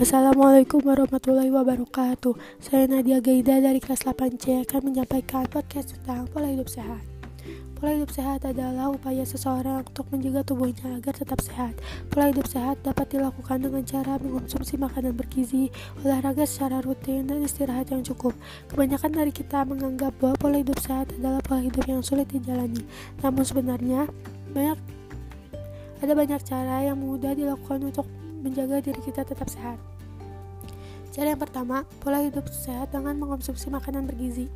Assalamualaikum warahmatullahi wabarakatuh. Saya Nadia Gaida dari kelas 8C akan menyampaikan podcast tentang pola hidup sehat. Pola hidup sehat adalah upaya seseorang untuk menjaga tubuhnya agar tetap sehat. Pola hidup sehat dapat dilakukan dengan cara mengonsumsi makanan bergizi, olahraga secara rutin, dan istirahat yang cukup. Kebanyakan dari kita menganggap bahwa pola hidup sehat adalah pola hidup yang sulit dijalani. Namun sebenarnya banyak ada banyak cara yang mudah dilakukan untuk menjaga diri kita tetap sehat. Cara yang pertama, pola hidup sehat dengan mengonsumsi makanan bergizi.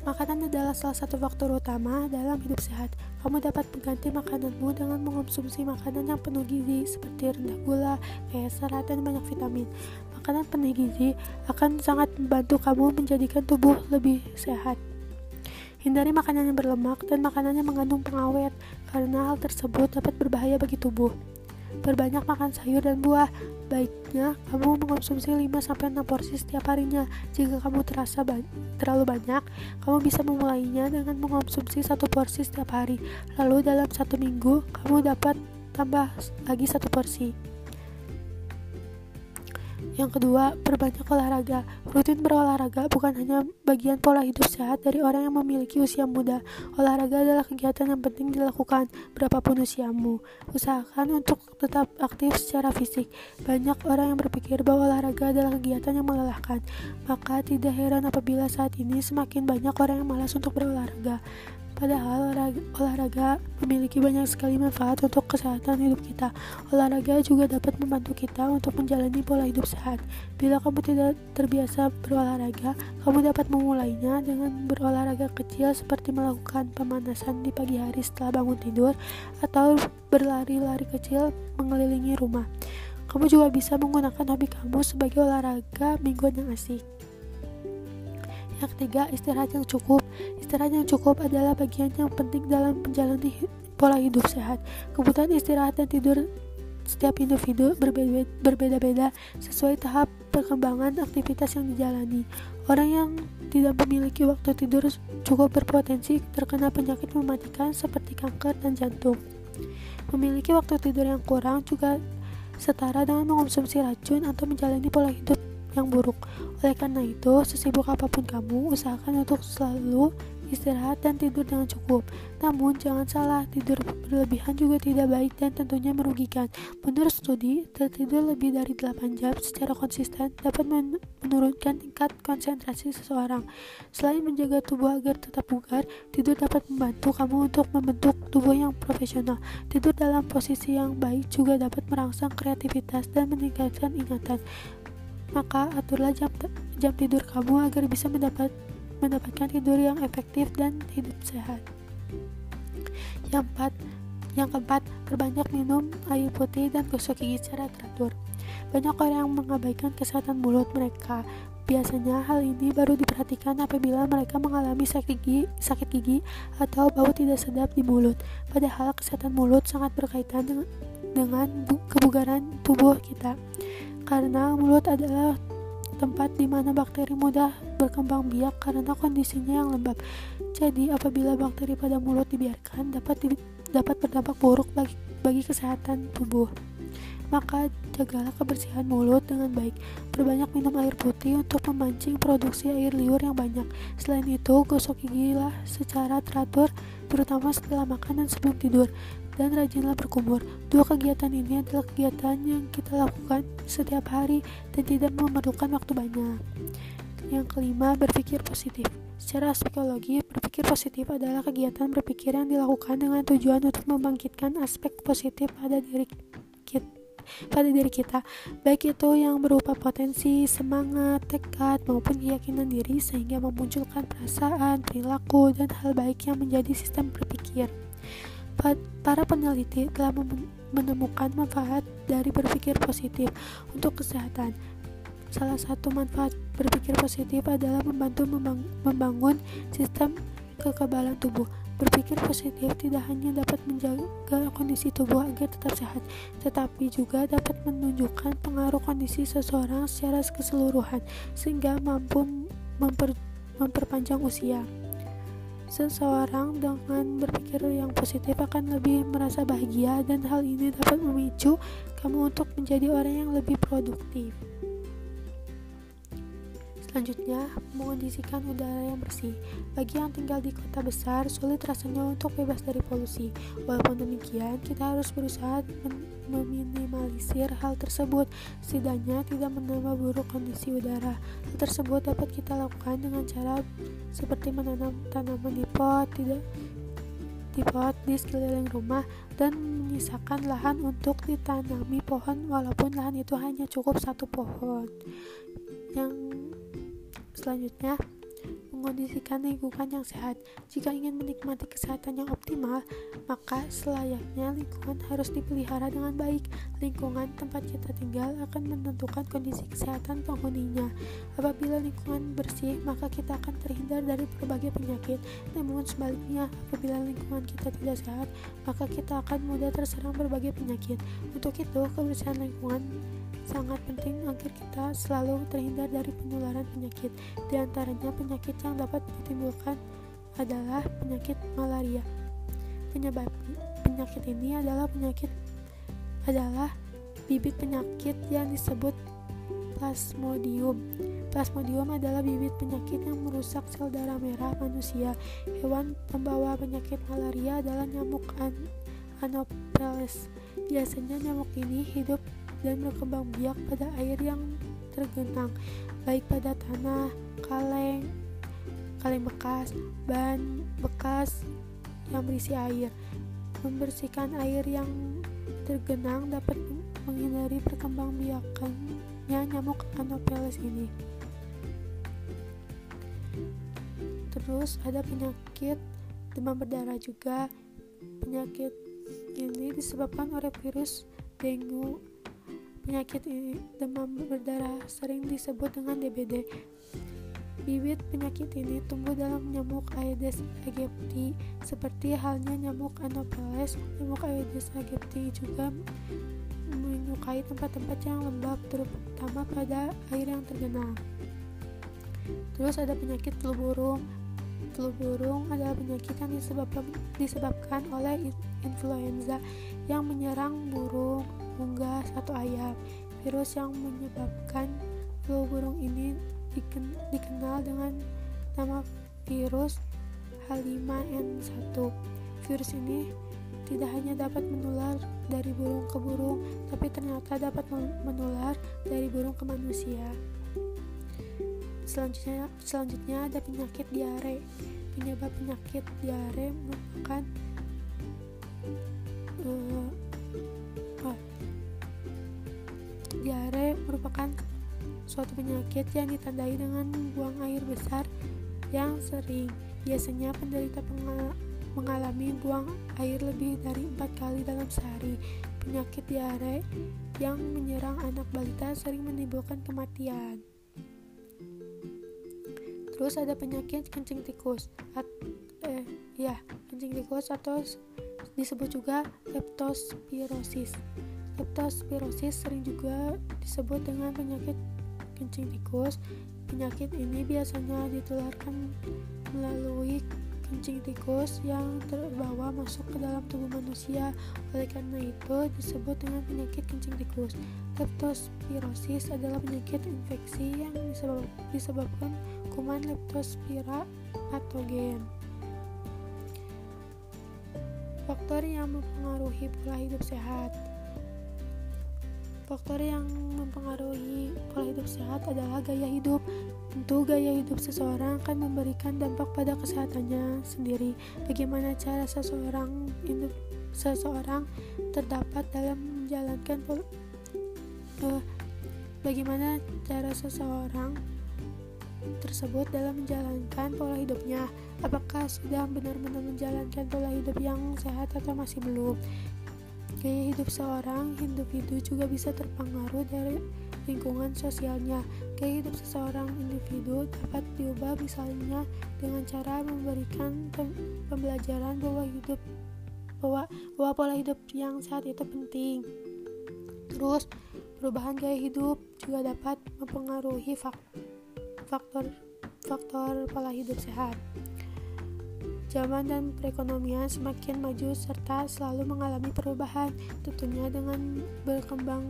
Makanan adalah salah satu faktor utama dalam hidup sehat. Kamu dapat mengganti makananmu dengan mengonsumsi makanan yang penuh gizi seperti rendah gula, kaya serat, dan banyak vitamin. Makanan penuh gizi akan sangat membantu kamu menjadikan tubuh lebih sehat. Hindari makanan yang berlemak dan makanan yang mengandung pengawet, karena hal tersebut dapat berbahaya bagi tubuh. Perbanyak makan sayur dan buah. Baiknya kamu mengonsumsi 5-6 porsi setiap harinya. Jika kamu terasa ba terlalu banyak, kamu bisa memulainya dengan mengonsumsi satu porsi setiap hari. Lalu dalam satu minggu, kamu dapat tambah lagi satu porsi. Yang kedua, perbanyak olahraga. Rutin berolahraga bukan hanya bagian pola hidup sehat dari orang yang memiliki usia muda. Olahraga adalah kegiatan yang penting dilakukan berapapun usiamu. Usahakan untuk tetap aktif secara fisik. Banyak orang yang berpikir bahwa olahraga adalah kegiatan yang melelahkan. Maka tidak heran apabila saat ini semakin banyak orang yang malas untuk berolahraga. Padahal olahraga, memiliki banyak sekali manfaat untuk kesehatan hidup kita. Olahraga juga dapat membantu kita untuk menjalani pola hidup sehat. Bila kamu tidak terbiasa berolahraga, kamu dapat memulainya dengan berolahraga kecil seperti melakukan pemanasan di pagi hari setelah bangun tidur atau berlari-lari kecil mengelilingi rumah. Kamu juga bisa menggunakan hobi kamu sebagai olahraga mingguan yang asik. Yang ketiga, istirahat yang cukup. Istirahat yang cukup adalah bagian yang penting dalam menjalani pola hidup sehat. Kebutuhan istirahat dan tidur setiap individu berbeda-beda sesuai tahap perkembangan aktivitas yang dijalani. Orang yang tidak memiliki waktu tidur cukup berpotensi terkena penyakit mematikan seperti kanker dan jantung. Memiliki waktu tidur yang kurang juga setara dengan mengonsumsi racun atau menjalani pola hidup yang buruk. Oleh karena itu, sesibuk apa pun kamu, usahakan untuk selalu istirahat dan tidur dengan cukup. Namun, jangan salah, tidur berlebihan juga tidak baik dan tentunya merugikan. Menurut studi, tertidur lebih dari 8 jam secara konsisten dapat menurunkan tingkat konsentrasi seseorang. Selain menjaga tubuh agar tetap bugar, tidur dapat membantu kamu untuk membentuk tubuh yang profesional. Tidur dalam posisi yang baik juga dapat merangsang kreativitas dan meningkatkan ingatan maka aturlah jam, jam tidur kamu agar bisa mendapat mendapatkan tidur yang efektif dan hidup sehat. Yang empat, yang keempat, perbanyak minum air putih dan gosok gigi secara teratur. Banyak orang yang mengabaikan kesehatan mulut mereka. Biasanya hal ini baru diperhatikan apabila mereka mengalami sakit gigi, sakit gigi atau bau tidak sedap di mulut. Padahal kesehatan mulut sangat berkaitan dengan, dengan kebugaran tubuh kita karena mulut adalah tempat di mana bakteri mudah berkembang biak karena kondisinya yang lembab. Jadi, apabila bakteri pada mulut dibiarkan, dapat di, dapat berdampak buruk bagi, bagi kesehatan tubuh. Maka, jagalah kebersihan mulut dengan baik. Perbanyak minum air putih untuk memancing produksi air liur yang banyak. Selain itu, gosok gigilah secara teratur, terutama setelah makan dan sebelum tidur dan rajinlah berkumur. Dua kegiatan ini adalah kegiatan yang kita lakukan setiap hari dan tidak memerlukan waktu banyak. Yang kelima, berpikir positif. Secara psikologi, berpikir positif adalah kegiatan berpikir yang dilakukan dengan tujuan untuk membangkitkan aspek positif pada diri kita pada diri kita, baik itu yang berupa potensi, semangat, tekad, maupun keyakinan diri sehingga memunculkan perasaan, perilaku, dan hal baik yang menjadi sistem berpikir. Para peneliti telah menemukan manfaat dari berpikir positif untuk kesehatan. Salah satu manfaat berpikir positif adalah membantu membangun sistem kekebalan tubuh. Berpikir positif tidak hanya dapat menjaga kondisi tubuh agar tetap sehat, tetapi juga dapat menunjukkan pengaruh kondisi seseorang secara keseluruhan, sehingga mampu memper, memperpanjang usia. Seseorang dengan berpikir yang positif akan lebih merasa bahagia dan hal ini dapat memicu kamu untuk menjadi orang yang lebih produktif. Selanjutnya, mengondisikan udara yang bersih. Bagi yang tinggal di kota besar, sulit rasanya untuk bebas dari polusi. Walaupun demikian, kita harus berusaha meminimalisir hal tersebut, setidaknya tidak menambah buruk kondisi udara. Hal tersebut dapat kita lakukan dengan cara seperti menanam tanaman di pot, tidak di pot di sekeliling rumah dan menyisakan lahan untuk ditanami pohon walaupun lahan itu hanya cukup satu pohon yang Selanjutnya, mengondisikan lingkungan yang sehat. Jika ingin menikmati kesehatan yang optimal, maka selayaknya lingkungan harus dipelihara dengan baik. Lingkungan tempat kita tinggal akan menentukan kondisi kesehatan penghuninya. Apabila lingkungan bersih, maka kita akan terhindar dari berbagai penyakit. Namun sebaliknya, apabila lingkungan kita tidak sehat, maka kita akan mudah terserang berbagai penyakit. Untuk itu, kebersihan lingkungan sangat penting agar kita selalu terhindar dari penularan penyakit. Di antaranya penyakit yang dapat ditimbulkan adalah penyakit malaria. Penyebab penyakit ini adalah penyakit adalah bibit penyakit yang disebut plasmodium. Plasmodium adalah bibit penyakit yang merusak sel darah merah manusia. Hewan pembawa penyakit malaria adalah nyamuk an Anopheles. Biasanya nyamuk ini hidup dan berkembang biak pada air yang tergenang, baik pada tanah, kaleng, kaleng bekas, ban bekas yang berisi air. Membersihkan air yang tergenang dapat menghindari perkembangbiakannya nyamuk Anopheles ini. Terus ada penyakit demam berdarah juga. Penyakit ini disebabkan oleh virus dengue Penyakit demam berdarah sering disebut dengan DBD. Bibit penyakit ini tumbuh dalam nyamuk Aedes aegypti, seperti halnya nyamuk Anopheles. Nyamuk Aedes aegypti juga menyukai tempat-tempat yang lembab, terutama pada air yang tergenang. Terus ada penyakit flu burung. Flu burung adalah penyakit yang disebabkan oleh influenza yang menyerang burung unggas atau ayam. Virus yang menyebabkan flu burung ini diken dikenal dengan nama virus H5N1. Virus ini tidak hanya dapat menular dari burung ke burung, tapi ternyata dapat menular dari burung ke manusia. Selanjutnya, selanjutnya ada penyakit diare. Penyebab penyakit diare merupakan uh, Diare merupakan suatu penyakit yang ditandai dengan buang air besar yang sering. Biasanya penderita mengalami buang air lebih dari empat kali dalam sehari. Penyakit diare yang menyerang anak balita sering menimbulkan kematian. Terus ada penyakit kencing tikus. At, eh, ya, kencing tikus atau disebut juga leptospirosis. Leptospirosis sering juga disebut dengan penyakit kencing tikus. Penyakit ini biasanya ditularkan melalui kencing tikus yang terbawa masuk ke dalam tubuh manusia. Oleh karena itu disebut dengan penyakit kencing tikus. Leptospirosis adalah penyakit infeksi yang disebab, disebabkan kuman leptospira patogen. Faktor yang mempengaruhi pola hidup sehat Faktor yang mempengaruhi pola hidup sehat adalah gaya hidup. Tentu gaya hidup seseorang akan memberikan dampak pada kesehatannya sendiri. Bagaimana cara seseorang hidup seseorang terdapat dalam menjalankan uh, bagaimana cara seseorang tersebut dalam menjalankan pola hidupnya. Apakah sudah benar-benar menjalankan pola hidup yang sehat atau masih belum? Gaya hidup seorang individu juga bisa terpengaruh dari lingkungan sosialnya. Gaya hidup seseorang individu dapat diubah misalnya dengan cara memberikan pembelajaran bahwa hidup bahwa, bahwa pola hidup yang sehat itu penting. Terus, perubahan gaya hidup juga dapat mempengaruhi faktor faktor pola hidup sehat. Zaman dan perekonomian semakin maju serta selalu mengalami perubahan, tentunya dengan berkembang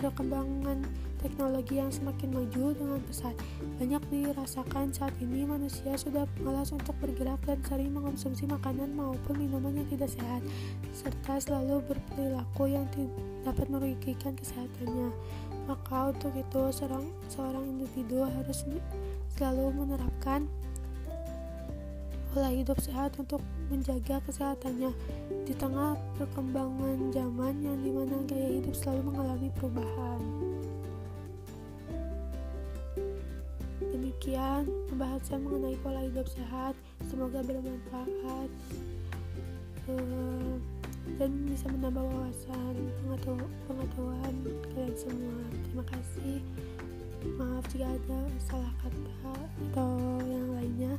perkembangan teknologi yang semakin maju dengan pesat. Banyak dirasakan saat ini manusia sudah malas untuk bergerak dan sering mengonsumsi makanan maupun minuman yang tidak sehat, serta selalu berperilaku yang dapat merugikan kesehatannya. Maka untuk itu seorang, seorang individu harus selalu menerapkan pola hidup sehat untuk menjaga kesehatannya di tengah perkembangan zaman yang di mana gaya hidup selalu mengalami perubahan. Demikian pembahasan mengenai pola hidup sehat, semoga bermanfaat uh, dan bisa menambah wawasan pengetahuan kalian semua. Terima kasih. Maaf jika ada salah kata atau yang lainnya.